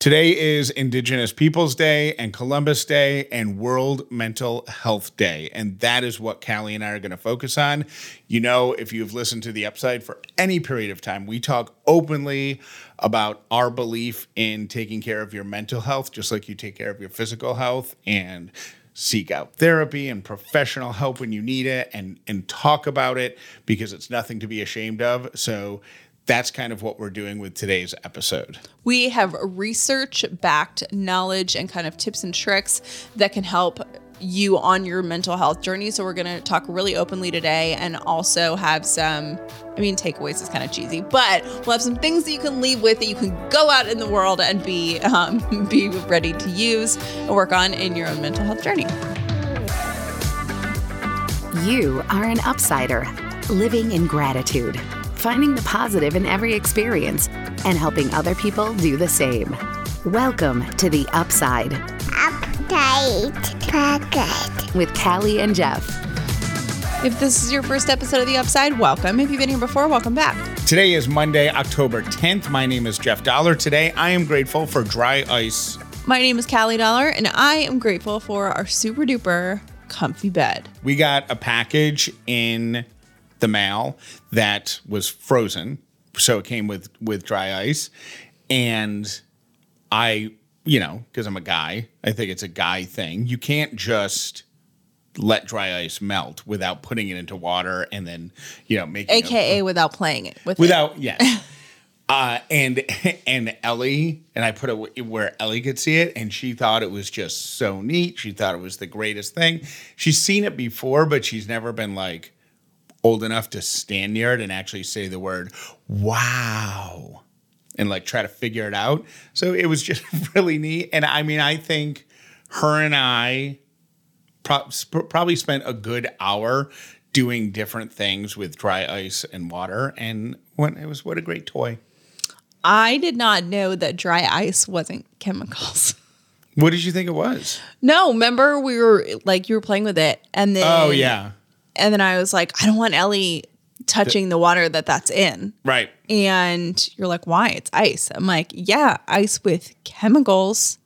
Today is Indigenous Peoples Day and Columbus Day and World Mental Health Day. And that is what Callie and I are going to focus on. You know, if you've listened to the upside for any period of time, we talk openly about our belief in taking care of your mental health, just like you take care of your physical health and seek out therapy and professional help when you need it and and talk about it because it's nothing to be ashamed of. So that's kind of what we're doing with today's episode. We have research backed knowledge and kind of tips and tricks that can help you on your mental health journey. So, we're going to talk really openly today and also have some, I mean, takeaways is kind of cheesy, but we'll have some things that you can leave with that you can go out in the world and be, um, be ready to use and work on in your own mental health journey. You are an upsider, living in gratitude finding the positive in every experience, and helping other people do the same. Welcome to The Upside. Upside Podcast. With Callie and Jeff. If this is your first episode of The Upside, welcome. If you've been here before, welcome back. Today is Monday, October 10th. My name is Jeff Dollar. Today, I am grateful for dry ice. My name is Callie Dollar, and I am grateful for our super duper comfy bed. We got a package in the mail that was frozen, so it came with with dry ice, and I, you know, because I'm a guy, I think it's a guy thing. You can't just let dry ice melt without putting it into water and then you know making AKA a, without playing it with without it. yes. Uh, and and Ellie and I put it where Ellie could see it, and she thought it was just so neat. She thought it was the greatest thing. She's seen it before, but she's never been like, old enough to stand near it and actually say the word wow and like try to figure it out. So it was just really neat. And I mean, I think her and I pro- probably spent a good hour doing different things with dry ice and water. And when it was what a great toy. I did not know that dry ice wasn't chemicals. What did you think it was? No, remember we were like you were playing with it and oh, then Oh yeah and then I was like, I don't want Ellie touching the, water that that's in. Right. And you're like, why? It's ice. I'm like, yeah, ice with chemicals.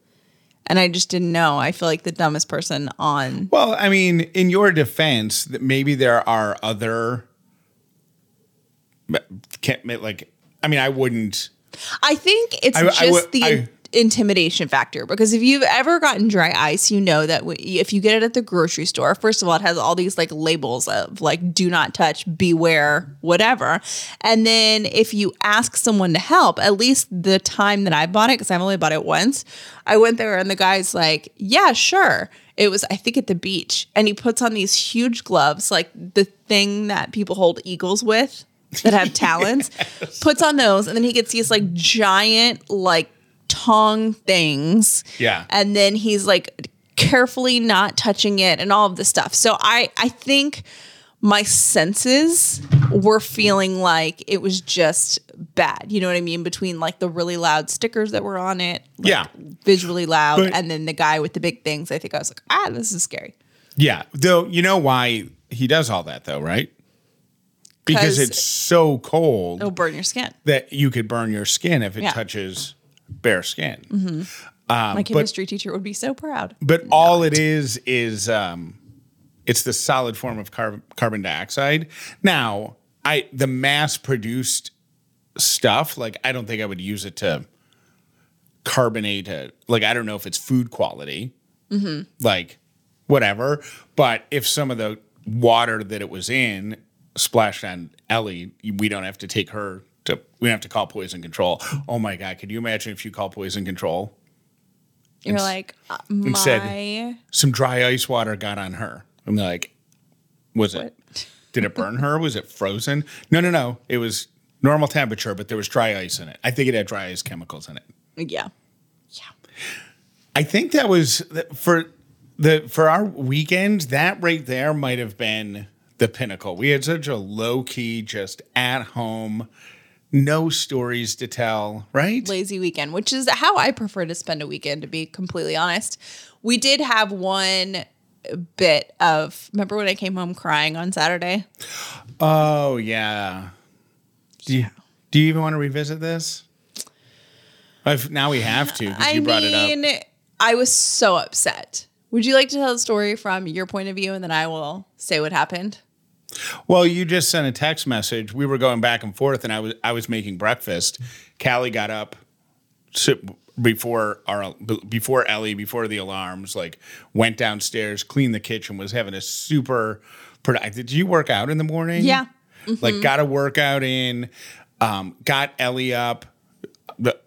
And I just didn't know. I feel like the dumbest person on. Well, I mean, in your defense, maybe there are other. Can't like. I mean, I wouldn't. I think it's I, just I, the. Intimidation factor because if you've ever gotten dry ice, you know that if you get it at the grocery store, first of all, it has all these like labels of like do not touch, beware, whatever. And then if you ask someone to help, at least the time that I bought it, because I've only bought it once, I went there and the guy's like, yeah, sure. It was, I think, at the beach. And he puts on these huge gloves, like the thing that people hold eagles with that have talons, yes. puts on those, and then he gets these like giant, like tong things. Yeah. And then he's like carefully not touching it and all of this stuff. So I I think my senses were feeling like it was just bad. You know what I mean? Between like the really loud stickers that were on it, like yeah, visually loud, but, and then the guy with the big things. I think I was like, ah, this is scary. Yeah, though you know why he does all that though, right? Because it's so cold, it'll burn your skin. That you could burn your skin if it yeah. touches bare skin. Mm-hmm. Um, My chemistry but, teacher would be so proud. But Not. all it is is um, it's the solid form of car- carbon dioxide. Now, I the mass produced stuff like I don't think I would use it to carbonate it. Like I don't know if it's food quality, mm-hmm. like whatever. But if some of the water that it was in splashed on Ellie, we don't have to take her to we have to call poison control. Oh my god, could you imagine if you call poison control? You're and, like uh, my said, some dry ice water got on her. I'm like, was what? it? Did it burn her? Was it frozen? No, no, no. It was normal temperature, but there was dry ice in it. I think it had dry ice chemicals in it. Yeah, yeah. I think that was for the for our weekend. That right there might have been the pinnacle. We had such a low key, just at home no stories to tell, right? Lazy weekend, which is how I prefer to spend a weekend, to be completely honest. We did have one bit of remember when I came home crying on Saturday? Oh yeah. Do you, do you even want to revisit this? I've, now we have to because you brought mean, it up. I was so upset. Would you like to tell the story from your point of view, and then I will say what happened? Well, you just sent a text message. We were going back and forth, and I was I was making breakfast. Callie got up before our before Ellie before the alarms. Like went downstairs, cleaned the kitchen, was having a super. Productive. Did you work out in the morning? Yeah. Mm-hmm. Like got a workout in. Um, got Ellie up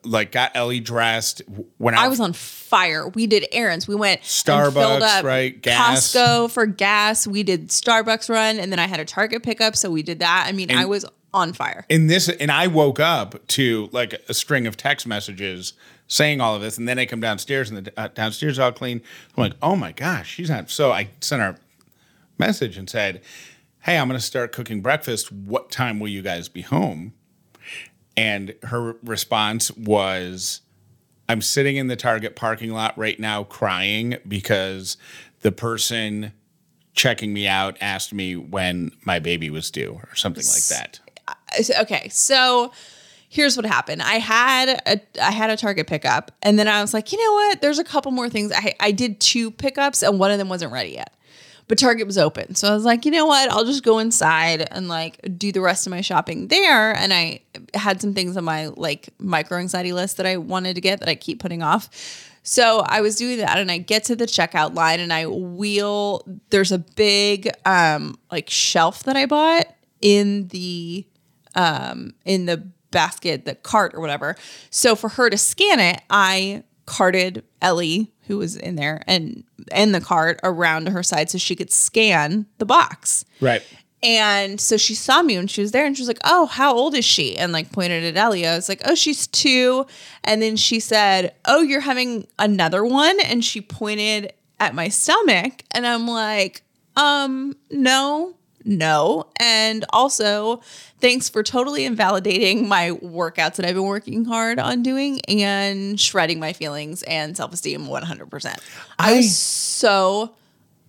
like got Ellie dressed. When I was on fire. We did errands. We went Starbucks, up right? Gas. Costco for gas. We did Starbucks run, and then I had a Target pickup, so we did that. I mean, and, I was on fire. In this, and I woke up to like a string of text messages saying all of this, and then I come downstairs, and the uh, downstairs all clean. I'm like, oh my gosh, she's not. So I sent her a message and said, "Hey, I'm going to start cooking breakfast. What time will you guys be home?" And her response was, I'm sitting in the Target parking lot right now crying because the person checking me out asked me when my baby was due or something like that. Uh, okay. So here's what happened. I had a I had a Target pickup and then I was like, you know what? There's a couple more things. I I did two pickups and one of them wasn't ready yet but Target was open. So I was like, you know what? I'll just go inside and like do the rest of my shopping there. And I had some things on my like micro anxiety list that I wanted to get that I keep putting off. So I was doing that and I get to the checkout line and I wheel there's a big um like shelf that I bought in the um in the basket, the cart or whatever. So for her to scan it, I carted Ellie who was in there and and the cart around to her side so she could scan the box. Right. And so she saw me when she was there and she was like, Oh, how old is she? And like pointed at Ellie. I was like, Oh, she's two. And then she said, Oh, you're having another one? And she pointed at my stomach. And I'm like, um, no, no. And also, thanks for totally invalidating my workouts that I've been working hard on doing and shredding my feelings and self esteem 100%. I, I was so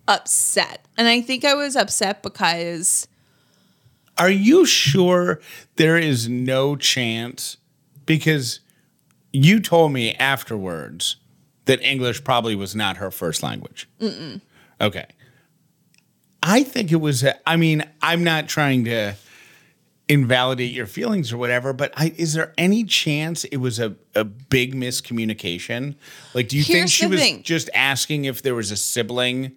upset. And I think I was upset because. Are you sure there is no chance? Because you told me afterwards that English probably was not her first language. Mm-mm. Okay. I think it was. I mean, I'm not trying to invalidate your feelings or whatever, but I, is there any chance it was a, a big miscommunication? Like, do you Here's think she was thing. just asking if there was a sibling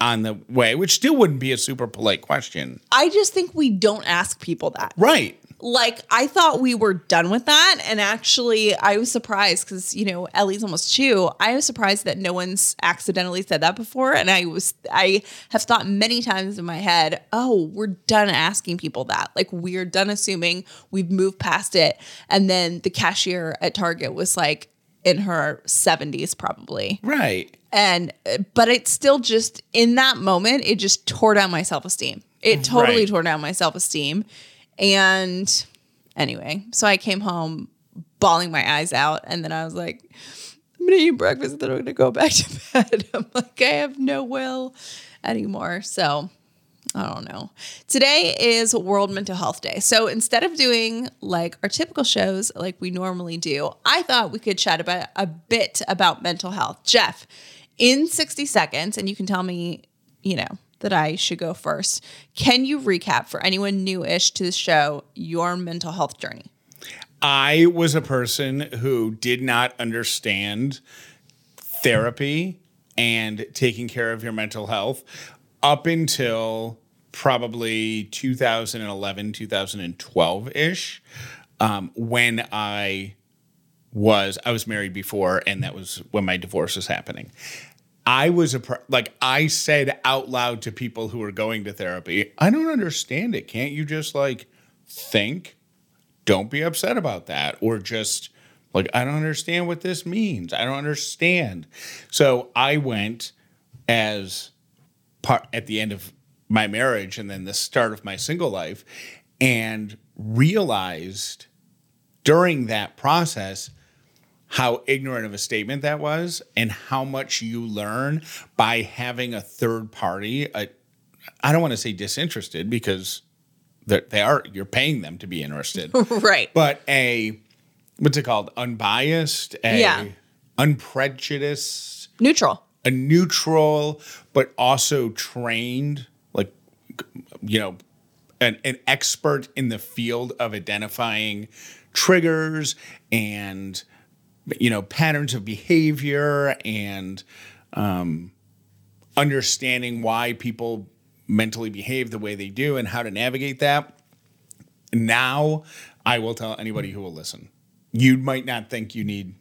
on the way, which still wouldn't be a super polite question? I just think we don't ask people that. Right like I thought we were done with that. And actually, I was surprised because, you know, Ellie's almost two. I was surprised that no one's accidentally said that before. And I was, I have thought many times in my head, oh, we're done asking people that. Like, we're done assuming we've moved past it. And then the cashier at Target was like, in her 70s probably. Right. And but it still just in that moment it just tore down my self-esteem. It totally right. tore down my self-esteem and anyway, so I came home bawling my eyes out. And then I was like, I'm going to eat breakfast and then I'm going to go back to bed. I'm like, I have no will anymore. So I don't know. Today is World Mental Health Day. So instead of doing like our typical shows like we normally do, I thought we could chat about a bit about mental health. Jeff, in 60 seconds, and you can tell me, you know, that I should go first. Can you recap for anyone newish to the show your mental health journey? I was a person who did not understand therapy and taking care of your mental health up until probably 2011, 2012 ish, um, when I was I was married before, and that was when my divorce was happening. I was a like I said out loud to people who were going to therapy, I don't understand it. Can't you just like think? Don't be upset about that or just like I don't understand what this means. I don't understand. So I went as part at the end of my marriage and then the start of my single life and realized during that process how ignorant of a statement that was and how much you learn by having a third party. I don't want to say disinterested because they are you're paying them to be interested, right? But a what's it called? Unbiased, a Yeah. unprejudiced, Neutral. a neutral, but also trained, like you know, an, an expert in the field of identifying triggers and you know patterns of behavior and um, understanding why people mentally behave the way they do and how to navigate that. Now, I will tell anybody who will listen. You might not think you need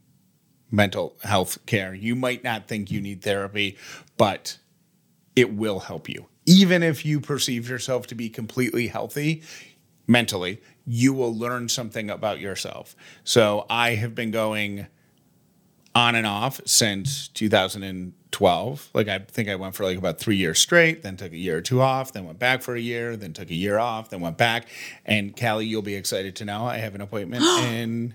mental health care. You might not think you need therapy, but it will help you. Even if you perceive yourself to be completely healthy mentally, you will learn something about yourself. So I have been going on and off since 2012. Like I think I went for like about three years straight, then took a year or two off, then went back for a year, then took a year off, then went back. And Callie, you'll be excited to know I have an appointment in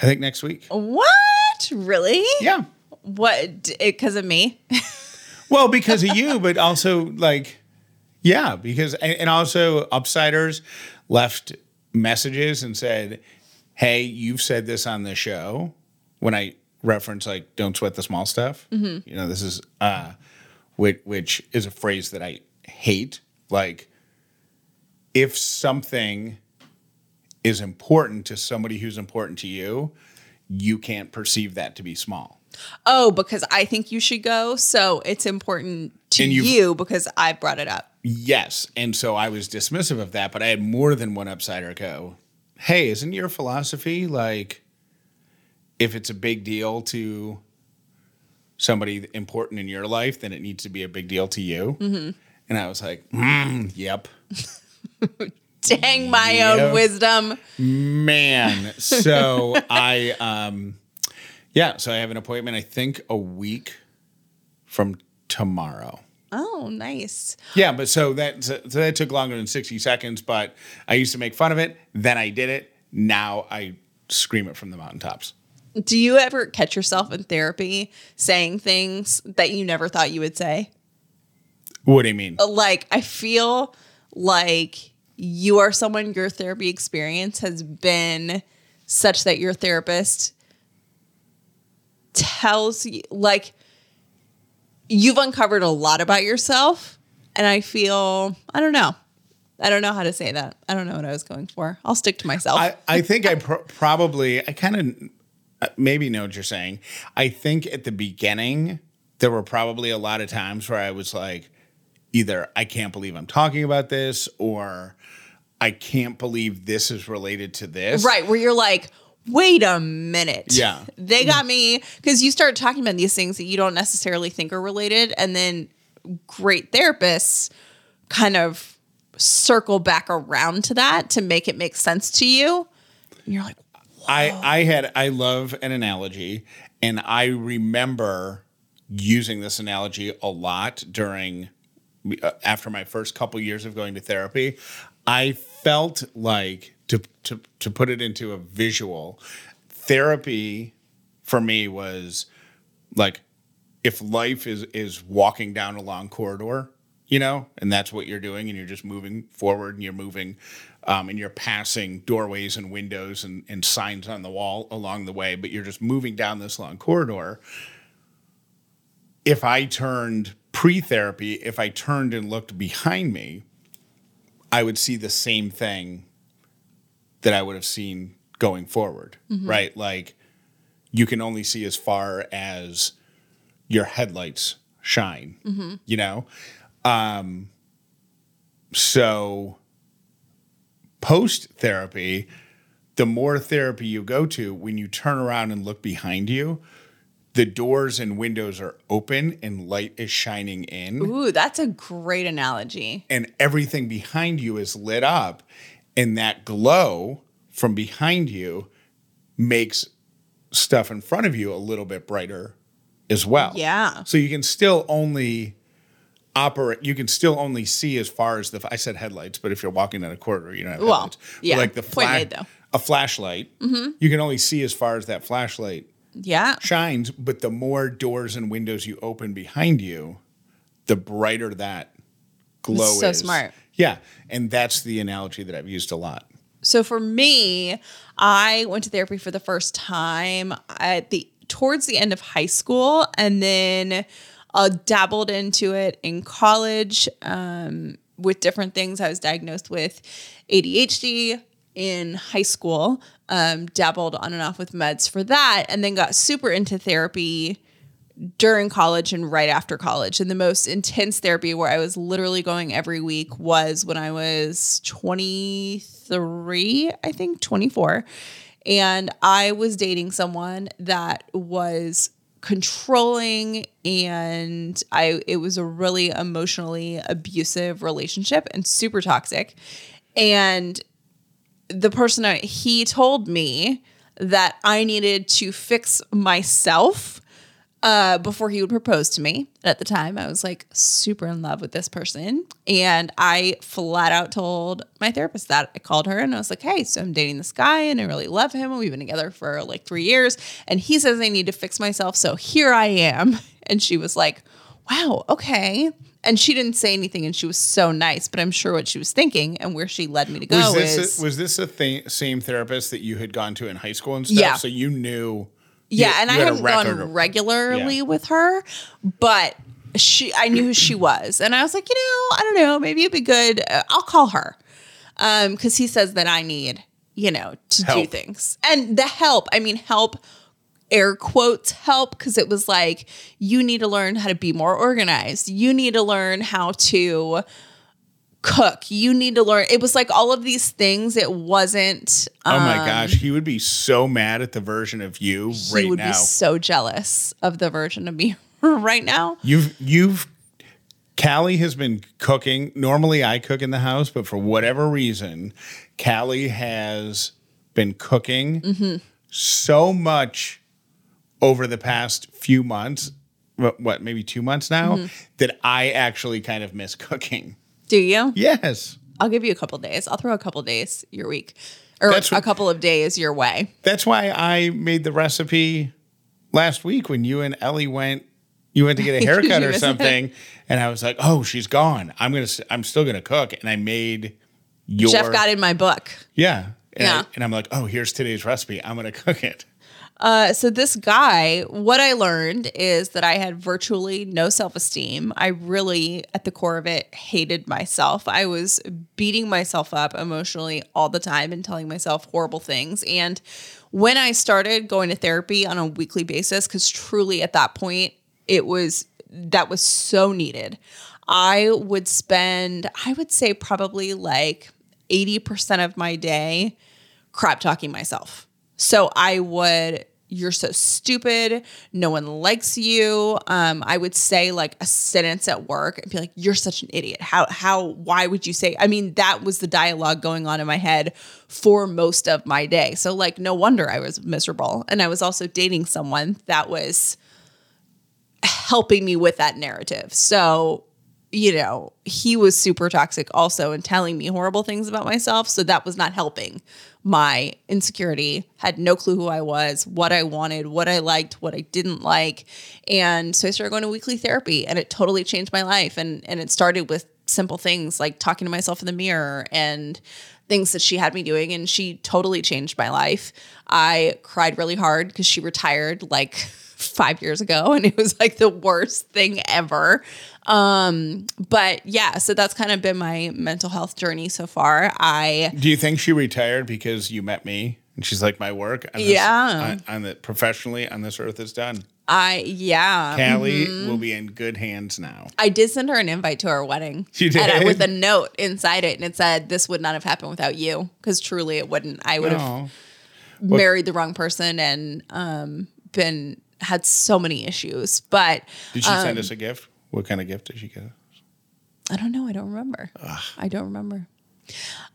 I think next week. What? Really? Yeah. What? Because eh, of me? Well, because of you, but also like, yeah, because and and also Upsiders left messages and said, "Hey, you've said this on the show." When I reference like, "Don't sweat the small stuff," you know, this is uh, which which is a phrase that I hate. Like, if something is important to somebody who's important to you, you can't perceive that to be small. Oh, because I think you should go. So it's important to you because I brought it up. Yes. And so I was dismissive of that, but I had more than one upsider go, Hey, isn't your philosophy like if it's a big deal to somebody important in your life, then it needs to be a big deal to you? Mm-hmm. And I was like, mm, Yep. Dang my Yeah. own wisdom. Man. So I, um, yeah, so I have an appointment, I think a week from tomorrow. Oh, nice. Yeah, but so that so that took longer than sixty seconds. But I used to make fun of it. Then I did it. Now I scream it from the mountaintops. Do you ever catch yourself in therapy saying things that you never thought you would say? What do you mean? Uh, like, I feel like you are someone your therapy experience has been such that your therapist tells you, like, you've uncovered a lot about yourself. And I feel, I don't know. I don't know how to say that. I don't know what I was going for. I'll stick to myself. I, I think I pr- probably I kind of Uh, maybe know what you're saying. I think at the beginning there were probably a lot of times where I was like, either I can't believe I'm talking about this, or I can't believe this is related to this. Right, where you're like, wait a minute. Yeah. They got me because you start talking about these things that you don't necessarily think are related. And then great therapists kind of circle back around to that to make it make sense to you. And you're like, I I had I love an analogy, and I remember using this analogy a lot during uh, after my first couple years of going to therapy. I felt like to to to put it into a visual, therapy for me was like if life is is walking down a long corridor you know and that's what you're doing and you're just moving forward and you're moving um, and you're passing doorways and windows and, and signs on the wall along the way but you're just moving down this long corridor. If i turned pre-therapy if i turned and looked behind me i would see the same thing that i would have seen going forward right? Like you can only see as far as your headlights shine you know? Um so post therapy the more therapy you go to when you turn around and look behind you the doors and windows are open and light is shining in ooh, that's a great analogy. and everything behind you is lit up and that glow from behind you makes stuff in front of you a little bit brighter as well. Yeah. So you can still only operate you can still only see as far as the I said headlights, but if you're walking in a corridor, you don't have Well, headlights. But yeah, like the flash a flashlight, mm-hmm. you can only see as far as that flashlight Yeah. shines, but the more doors and windows you open behind you, the brighter that glow is. So is. smart. Yeah. And that's the analogy that I've used a lot. So for me, I went to therapy for the first time at the towards the end of high school, and then uh, dabbled into it in college um, with different things. I was diagnosed with ADHD in high school, um, dabbled on and off with meds for that, and then got super into therapy during college and right after college. And the most intense therapy where I was literally going every week was when I was 23, I think 24. And I was dating someone that was controlling and I it was a really emotionally abusive relationship and super toxic. And the person I, he told me that I needed to fix myself uh, before he would propose to me. At the time, I was like super in love with this person. And I flat out told my therapist that. I called her and I was like, hey, so I'm dating this guy and I really love him. And we've been together for like three years. And he says I need to fix myself. So here I am. And she was like, wow, okay. And she didn't say anything and she was so nice, but I'm sure what she was thinking and where she led me to go was this is. A, was this a th- same therapist that you had gone to in high school and stuff? Yeah. So you knew yeah, you, and you I hadn't gone regularly yeah. with her, but she I knew who she was, and I was like, you know, I don't know, maybe it'd be good. Uh, I'll call her because um, he says that I need, you know, to help. do things and the help. I mean, help air quotes help because it was like you need to learn how to be more organized. You need to learn how to cook. You need to learn. It was like all of these things. It wasn't. Um, oh my um, gosh, he would be so mad at the version of you right now. He would be so jealous of the version of me right now. You've you've Callie has been cooking. Normally I cook in the house, but for whatever reason, Callie has been cooking mm-hmm. so much over the past few months. What, what maybe two months now mm-hmm. that I actually kind of miss cooking. Do you? Yes. I'll give you a couple days. I'll throw a couple days your week or that's a what, couple of days your way. That's why I made the recipe last week when you and Ellie went you went to get a haircut or something and I was like, "Oh, she's gone. I'm going to I'm still going to cook." And I made your Chef got in my book. Yeah. And yeah. I, and I'm like, "Oh, here's today's recipe. I'm going to cook it." Uh, so this guy, what I learned is that I had virtually no self-esteem. I really, at the core of it, hated myself. I was beating myself up emotionally all the time and telling myself horrible things. And when I started going to therapy on a weekly basis, because truly at that point, it was that was so needed. I would spend, I would say probably like 80% of my day crap talking myself. So I would you're so stupid. No one likes you. Um, I would say like a sentence at work and be like, "You're such an idiot." How how why would you say? I mean, that was the dialogue going on in my head for most of my day. So like, no wonder I was miserable. And I was also dating someone that was helping me with that narrative. So you know, he was super toxic also and telling me horrible things about myself. So that was not helping my insecurity, had no clue who I was, what I wanted, what I liked, what I didn't like. And so I started going to weekly therapy and it totally changed my life. And and it started with simple things like talking to myself in the mirror and things that she had me doing and she totally changed my life. I cried really hard because she retired like 5 years ago and it was like the worst thing ever. Um, but yeah, so that's kind of been my mental health journey so far. I Do you think she retired because you met me? And she's like, my work, on this, yeah, on, on the professionally on this earth is done. I yeah. Callie mm-hmm. will be in good hands now. I did send her an invite to our wedding. She did and, with a note inside it, and it said, "This would not have happened without you." Because truly, it wouldn't. I would have married the wrong person and um, been had so many issues. But did she um, send us a gift? What kind of gift did she get? I don't know. I don't remember. Ugh. I don't remember.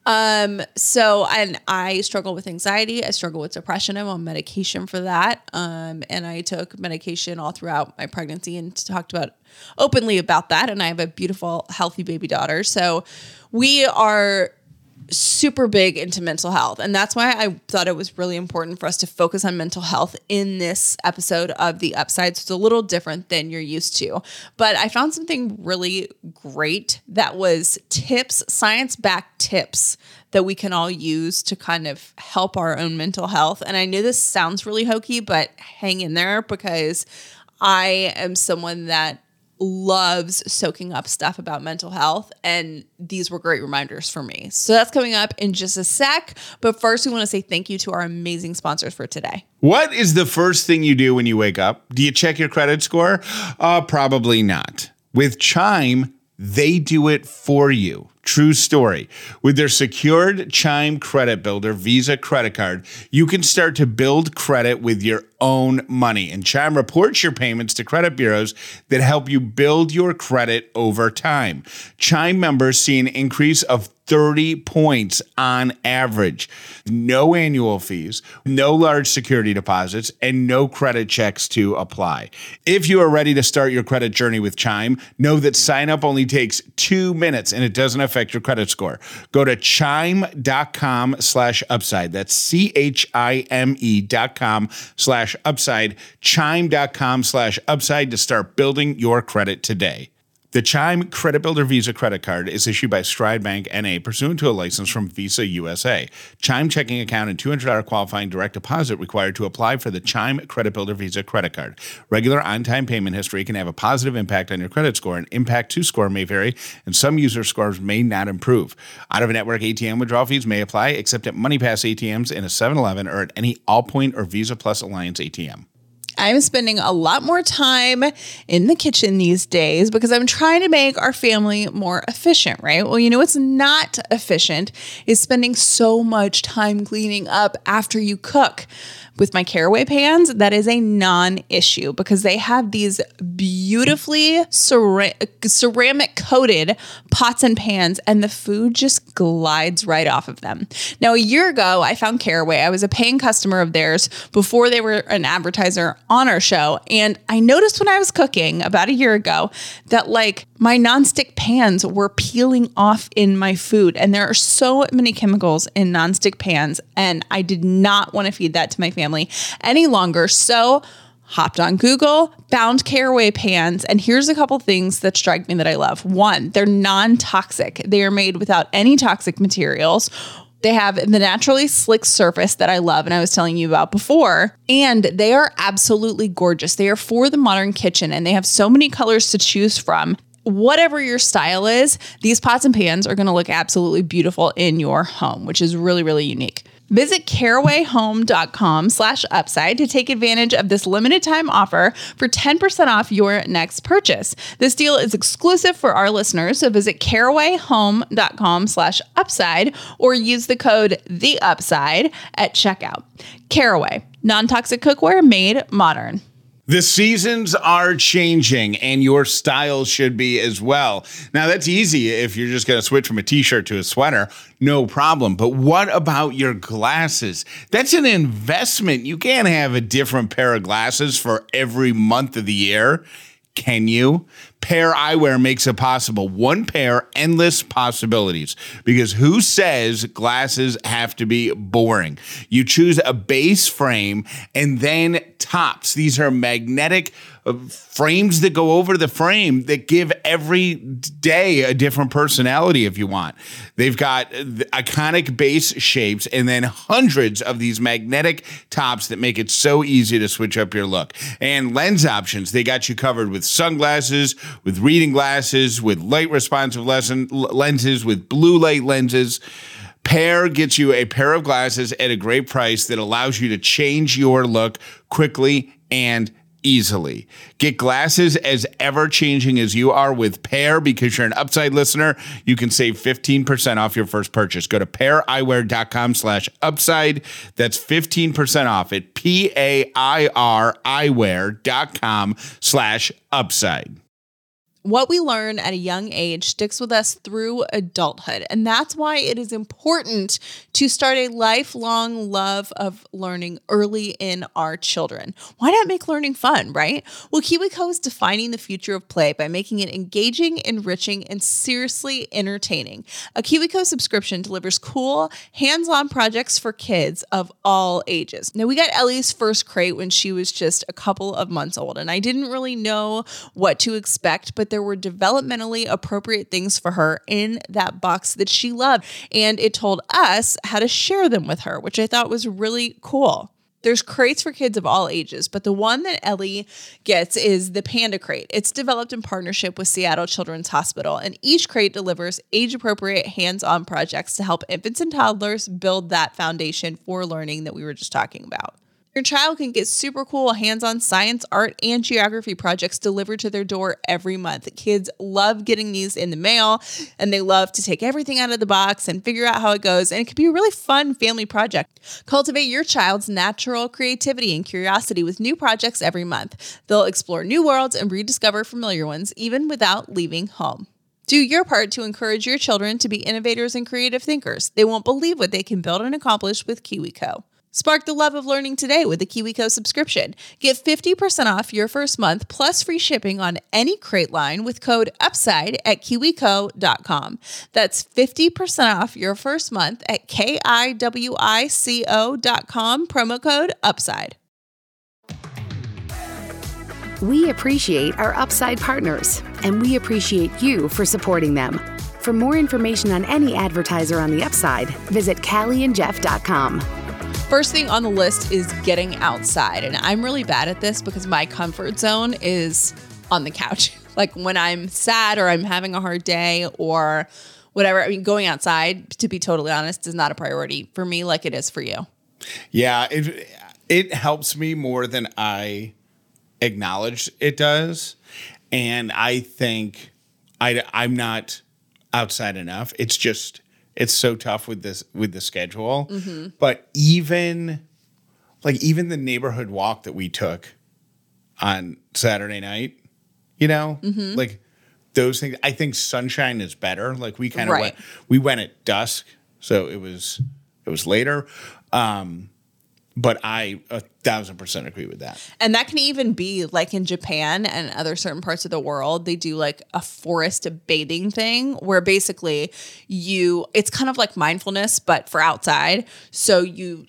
Um, so and I struggle with anxiety. I struggle with depression. I'm on medication for that. Um, and I took medication all throughout my pregnancy and talked about openly about that. And I have a beautiful, healthy baby daughter. So we are super big into mental health. And that's why I thought it was really important for us to focus on mental health in this episode of The Upside. So it's a little different than you're used to. But I found something really great that was tips, science backed tips that we can all use to kind of help our own mental health. And I know this sounds really hokey, but hang in there because I am someone that loves soaking up stuff about mental health. And these were great reminders for me. So that's coming up in just a sec. But first, we want to say thank you to our amazing sponsors for today. What is the first thing you do when you wake up? Do you check your credit score? Uh, probably not. With Chime, they do it for you. True story. With their secured Chime Credit Builder Visa credit card, you can start to build credit with your own money. And Chime reports your payments to credit bureaus that help you build your credit over time. Chime members see an increase of 30 points on average. No annual fees, no large security deposits, and no credit checks to apply. If you are ready to start your credit journey with Chime, know that sign up only takes two minutes and it doesn't affect your credit score. Go to chime.com slash upside. That's C H I M E dot com slash upside. Chime.com slash upside to start building your credit today. The Chime Credit Builder Visa credit card is issued by Stride Bank NA pursuant to a license from Visa USA. Chime checking account and $200 qualifying direct deposit required to apply for the Chime Credit Builder Visa credit card. Regular on time payment history can have a positive impact on your credit score, and impact to score may vary, and some user scores may not improve. Out of network ATM withdrawal fees may apply, except at MoneyPass ATMs in a 7 Eleven or at any Allpoint or Visa Plus Alliance ATM. I'm spending a lot more time in the kitchen these days because I'm trying to make our family more efficient, right? Well, you know what's not efficient is spending so much time cleaning up after you cook. With my caraway pans, that is a non issue because they have these beautifully cera- ceramic coated pots and pans, and the food just glides right off of them. Now, a year ago, I found Caraway. I was a paying customer of theirs before they were an advertiser on our show. And I noticed when I was cooking about a year ago that, like, my nonstick pans were peeling off in my food. And there are so many chemicals in nonstick pans. And I did not want to feed that to my family any longer. So, hopped on Google, found caraway pans, and here's a couple things that strike me that I love. One, they're non toxic, they are made without any toxic materials. They have the naturally slick surface that I love and I was telling you about before. And they are absolutely gorgeous. They are for the modern kitchen and they have so many colors to choose from whatever your style is, these pots and pans are going to look absolutely beautiful in your home, which is really, really unique. Visit carawayhome.com slash upside to take advantage of this limited time offer for 10% off your next purchase. This deal is exclusive for our listeners, so visit carawayhome.com slash upside or use the code the upside at checkout. Caraway, non-toxic cookware made modern. The seasons are changing and your style should be as well. Now, that's easy if you're just going to switch from a t shirt to a sweater, no problem. But what about your glasses? That's an investment. You can't have a different pair of glasses for every month of the year. Can you? Pair Eyewear makes it possible. One pair, endless possibilities. Because who says glasses have to be boring? You choose a base frame and then tops. These are magnetic uh, frames that go over the frame that give every day a different personality if you want. They've got iconic base shapes and then hundreds of these magnetic tops that make it so easy to switch up your look. And lens options, they got you covered with sunglasses, with reading glasses, with light responsive lesson, lenses, with blue light lenses. Pair gets you a pair of glasses at a great price that allows you to change your look quickly and easily. Get glasses as ever changing as you are with Pair because you're an upside listener. You can save 15% off your first purchase. Go to paireyewear.com slash upside. That's 15% off at P-A-I-R eyewear.com slash upside. What we learn at a young age sticks with us through adulthood. And that's why it is important to start a lifelong love of learning early in our children. Why not make learning fun, right? Well, KiwiCo is defining the future of play by making it engaging, enriching, and seriously entertaining. A KiwiCo subscription delivers cool, hands on projects for kids of all ages. Now, we got Ellie's first crate when she was just a couple of months old, and I didn't really know what to expect, but there were developmentally appropriate things for her in that box that she loved. And it told us how to share them with her, which I thought was really cool. There's crates for kids of all ages, but the one that Ellie gets is the Panda Crate. It's developed in partnership with Seattle Children's Hospital, and each crate delivers age appropriate hands on projects to help infants and toddlers build that foundation for learning that we were just talking about. Your child can get super cool hands on science, art, and geography projects delivered to their door every month. Kids love getting these in the mail and they love to take everything out of the box and figure out how it goes. And it can be a really fun family project. Cultivate your child's natural creativity and curiosity with new projects every month. They'll explore new worlds and rediscover familiar ones, even without leaving home. Do your part to encourage your children to be innovators and creative thinkers. They won't believe what they can build and accomplish with KiwiCo. Spark the love of learning today with a KiwiCo subscription. Get 50% off your first month plus free shipping on any crate line with code UPSIDE at kiwico.com. That's 50% off your first month at K-I-W-I-C-O.com, promo code UPSIDE. We appreciate our Upside partners, and we appreciate you for supporting them. For more information on any advertiser on the Upside, visit callieandjeff.com. First thing on the list is getting outside. And I'm really bad at this because my comfort zone is on the couch. like when I'm sad or I'm having a hard day or whatever. I mean, going outside, to be totally honest, is not a priority for me like it is for you. Yeah, it it helps me more than I acknowledge it does. And I think I I'm not outside enough. It's just it's so tough with this with the schedule. Mm-hmm. But even like even the neighborhood walk that we took on Saturday night, you know, mm-hmm. like those things. I think sunshine is better. Like we kind of right. went we went at dusk, so it was it was later. Um, but I a thousand percent agree with that. And that can even be like in Japan and other certain parts of the world, they do like a forest bathing thing where basically you, it's kind of like mindfulness, but for outside. So you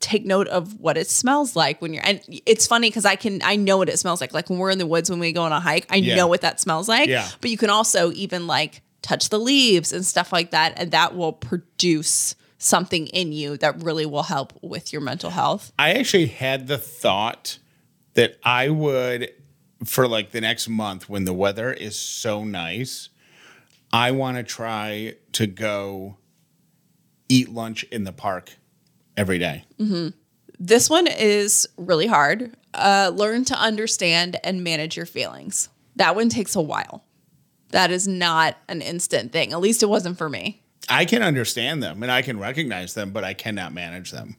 take note of what it smells like when you're, and it's funny because I can, I know what it smells like. Like when we're in the woods, when we go on a hike, I yeah. know what that smells like. Yeah. But you can also even like touch the leaves and stuff like that. And that will produce something in you that really will help with your mental health? I actually had the thought that I would, for like the next month when the weather is so nice, I want to try to go eat lunch in the park every day. Mm-hmm. This one is really hard. Uh, learn to understand and manage your feelings. That one takes a while. That is not an instant thing. At least it wasn't for me. I can understand them and I can recognize them, but I cannot manage them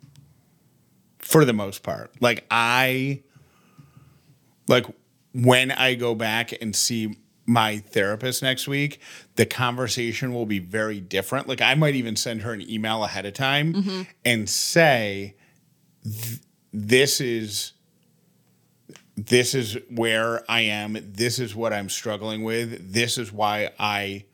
for the most part. Like I like when I go back and see my therapist next week, the conversation will be very different. Like I might even send her an email ahead of time mm-hmm. and say this is this is where I am. This is what I'm struggling with. This is why I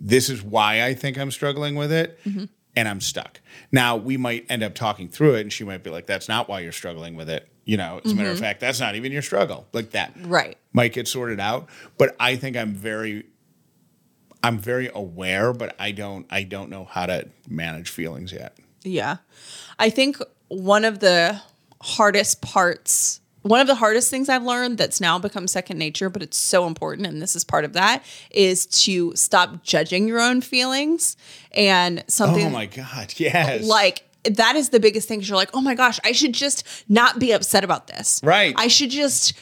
this is why I think I'm struggling with it. Mm-hmm. And I'm stuck. Now, we might end up talking through it, and she might be like, That's not why you're struggling with it. You know, as mm-hmm. a matter of mm-hmm. fact, that's not even your struggle. Like that. Right. Might get sorted out. But I think I'm very I'm very aware, but I don't I don't know how to manage feelings yet. Yeah. I think one of the hardest parts one of the hardest things I've learned that's now become second nature, but it's so important, and this is part of that, is to stop judging your own feelings and something. Oh my God, yes. Like, that is the biggest thing. You're like, oh my gosh, I should just not be upset about this. Right. I should just,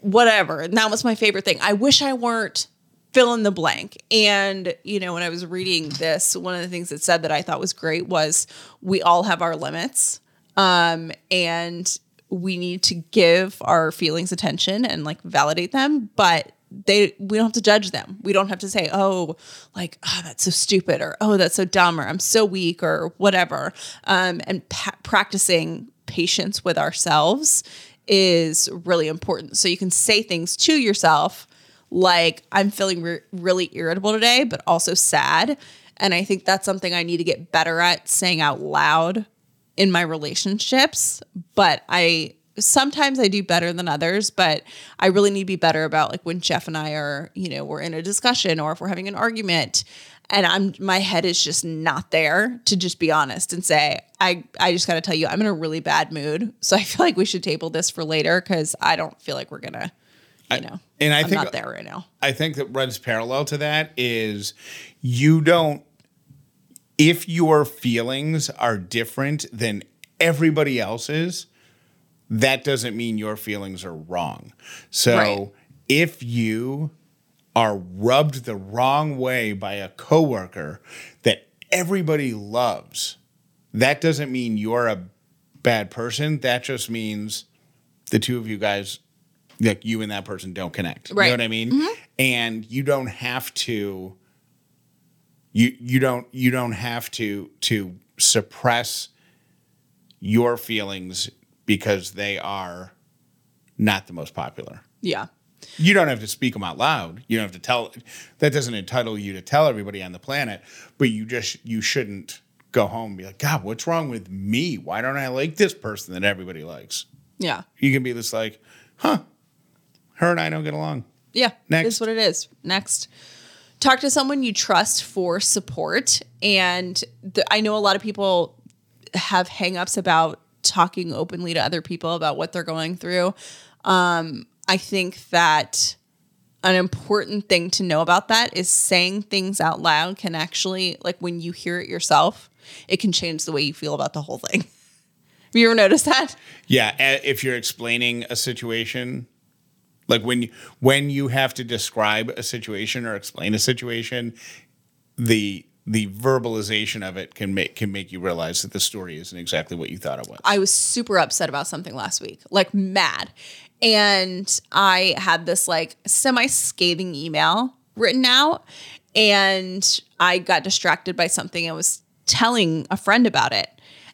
whatever. And that was my favorite thing. I wish I weren't fill in the blank. And, you know, when I was reading this, one of the things it said that I thought was great was we all have our limits. Um, and we need to give our feelings attention and like validate them, but they we don't have to judge them. We don't have to say, "Oh, like oh, that's so stupid," or "Oh, that's so dumb," or "I'm so weak," or whatever. Um, and pa- practicing patience with ourselves is really important. So you can say things to yourself like, "I'm feeling re- really irritable today, but also sad," and I think that's something I need to get better at saying out loud in my relationships. But I sometimes I do better than others, but I really need to be better about like when Jeff and I are, you know, we're in a discussion or if we're having an argument and I'm my head is just not there to just be honest and say, I I just got to tell you I'm in a really bad mood. So I feel like we should table this for later cuz I don't feel like we're going to you know. I, and I I'm think not there right now. I think that runs parallel to that is you don't if your feelings are different than everybody else's, that doesn't mean your feelings are wrong. So right. if you are rubbed the wrong way by a coworker that everybody loves, that doesn't mean you're a bad person. That just means the two of you guys, like you and that person, don't connect. Right. You know what I mean? Mm-hmm. And you don't have to. You you don't you don't have to to suppress your feelings because they are not the most popular. Yeah. You don't have to speak them out loud. You don't have to tell that doesn't entitle you to tell everybody on the planet, but you just you shouldn't go home and be like, God, what's wrong with me? Why don't I like this person that everybody likes? Yeah. You can be this like, huh, her and I don't get along. Yeah. Next. Is what it is. Next. Talk to someone you trust for support. And I know a lot of people have hangups about talking openly to other people about what they're going through. Um, I think that an important thing to know about that is saying things out loud can actually, like when you hear it yourself, it can change the way you feel about the whole thing. Have you ever noticed that? Yeah, if you're explaining a situation, like when you, when you have to describe a situation or explain a situation, the the verbalization of it can make can make you realize that the story isn't exactly what you thought it was. I was super upset about something last week, like mad. And I had this like semi scathing email written out and I got distracted by something. I was telling a friend about it.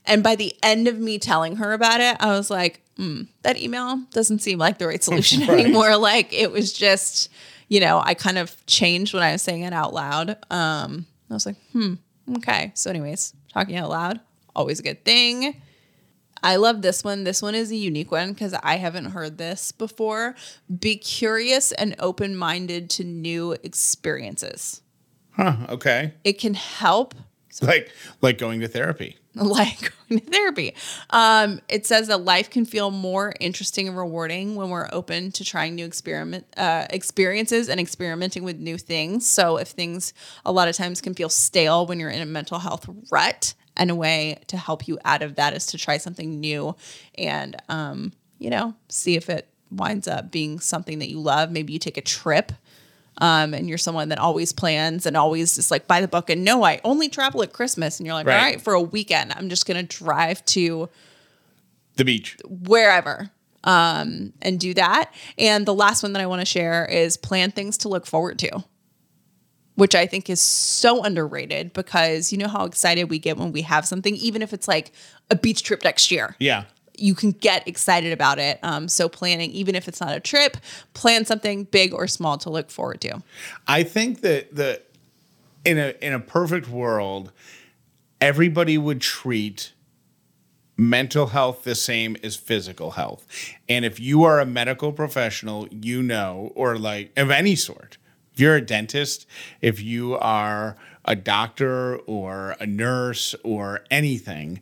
And by the end of me telling her about it, I was like, mm, that email doesn't seem like the right solution right. anymore. Like it was just, you know, I kind of changed when I was saying it out loud. Um, I was like, hmm, okay. So, anyways, talking out loud, always a good thing. I love this one. This one is a unique one because I haven't heard this before. Be curious and open minded to new experiences. Huh. Okay. It can help. Like like going to therapy. like going to therapy. Um, it says that life can feel more interesting and rewarding when we're open to trying new experiment uh, experiences and experimenting with new things. So if things a lot of times can feel stale when you're in a mental health rut, and a way to help you out of that is to try something new and um, you know see if it winds up being something that you love. Maybe you take a trip um, and you're someone that always plans and always just like by the book and no, I only travel at Christmas. And you're like, right. all right, for a weekend, I'm just going to drive to the beach, wherever, um, and do that. And the last one that I want to share is plan things to look forward to. Which I think is so underrated because you know how excited we get when we have something, even if it's like a beach trip next year. Yeah you can get excited about it. Um, so planning, even if it's not a trip, plan something big or small to look forward to. I think that the in a in a perfect world, everybody would treat mental health the same as physical health. And if you are a medical professional, you know, or like of any sort, if you're a dentist, if you are a doctor or a nurse or anything,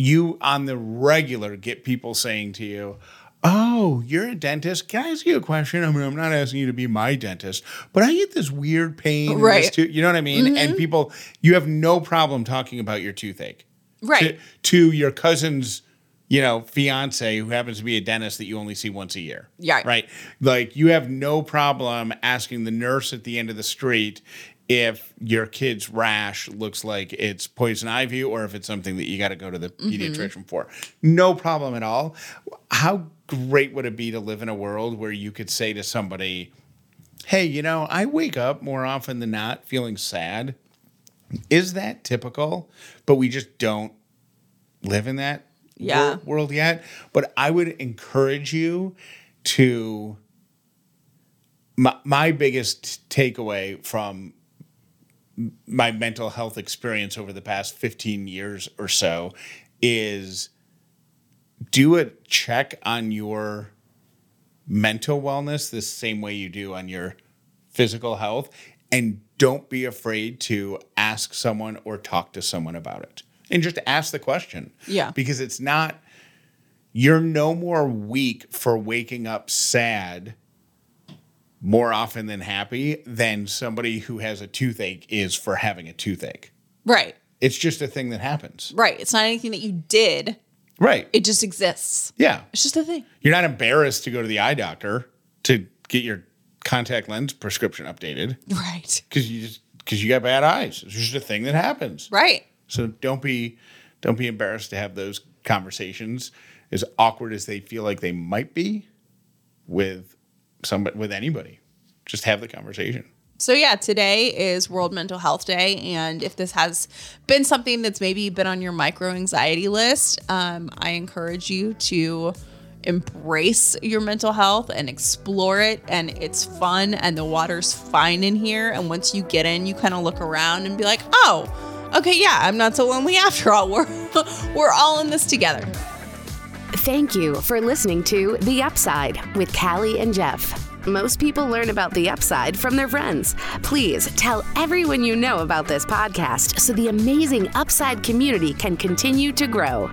you on the regular get people saying to you, Oh, you're a dentist. Can I ask you a question? I mean, I'm not asking you to be my dentist, but I get this weird pain. Right. Tooth, you know what I mean? Mm-hmm. And people, you have no problem talking about your toothache. Right. To, to, your cousin's, you know, fiance who happens to be a dentist that you only see once a year. Yeah. Right. Like you have no problem asking the nurse at the end of the street if your kid's rash looks like it's poison ivy or if it's something that you got to go to the mm-hmm. pediatrician for. No problem at all. How great would it be to live in a world where you could say to somebody, hey, you know, I wake up more often than not feeling sad. Is that typical? But we just don't live in that yeah. world, world yet. But I would encourage you to. My, my biggest takeaway from my mental health experience over the past 15 years or so is do a check on your mental wellness the same way you do on your physical health and don't be afraid to ask someone or talk to someone about it and just ask the question. Yeah. Because it's not, you're no more weak for waking up sad more often than happy than somebody who has a toothache is for having a toothache. Right. It's just a thing that happens. Right. It's not anything that you did. Right. It just exists. Yeah. It's just a thing. You're not embarrassed to go to the eye doctor to get your contact lens prescription updated. Right. Because you just because you got bad eyes. It's just a thing that happens. Right. So don't be don't be embarrassed to have those conversations, as awkward as they feel like they might be, with somebody with anybody. Just have the conversation. So yeah, today is World Mental Health Day, and if this has been something that's maybe been on your micro anxiety list, um, I encourage you to embrace your mental health and explore it and it's fun and the water's fine in here and once you get in you kind of look around and be like oh okay, yeah, I'm not so lonely after all. We're we're all in this together. Thank you for listening to The Upside with Callie and Jeff. Most people learn about the upside from their friends. Please tell everyone you know about this podcast so the amazing upside community can continue to grow.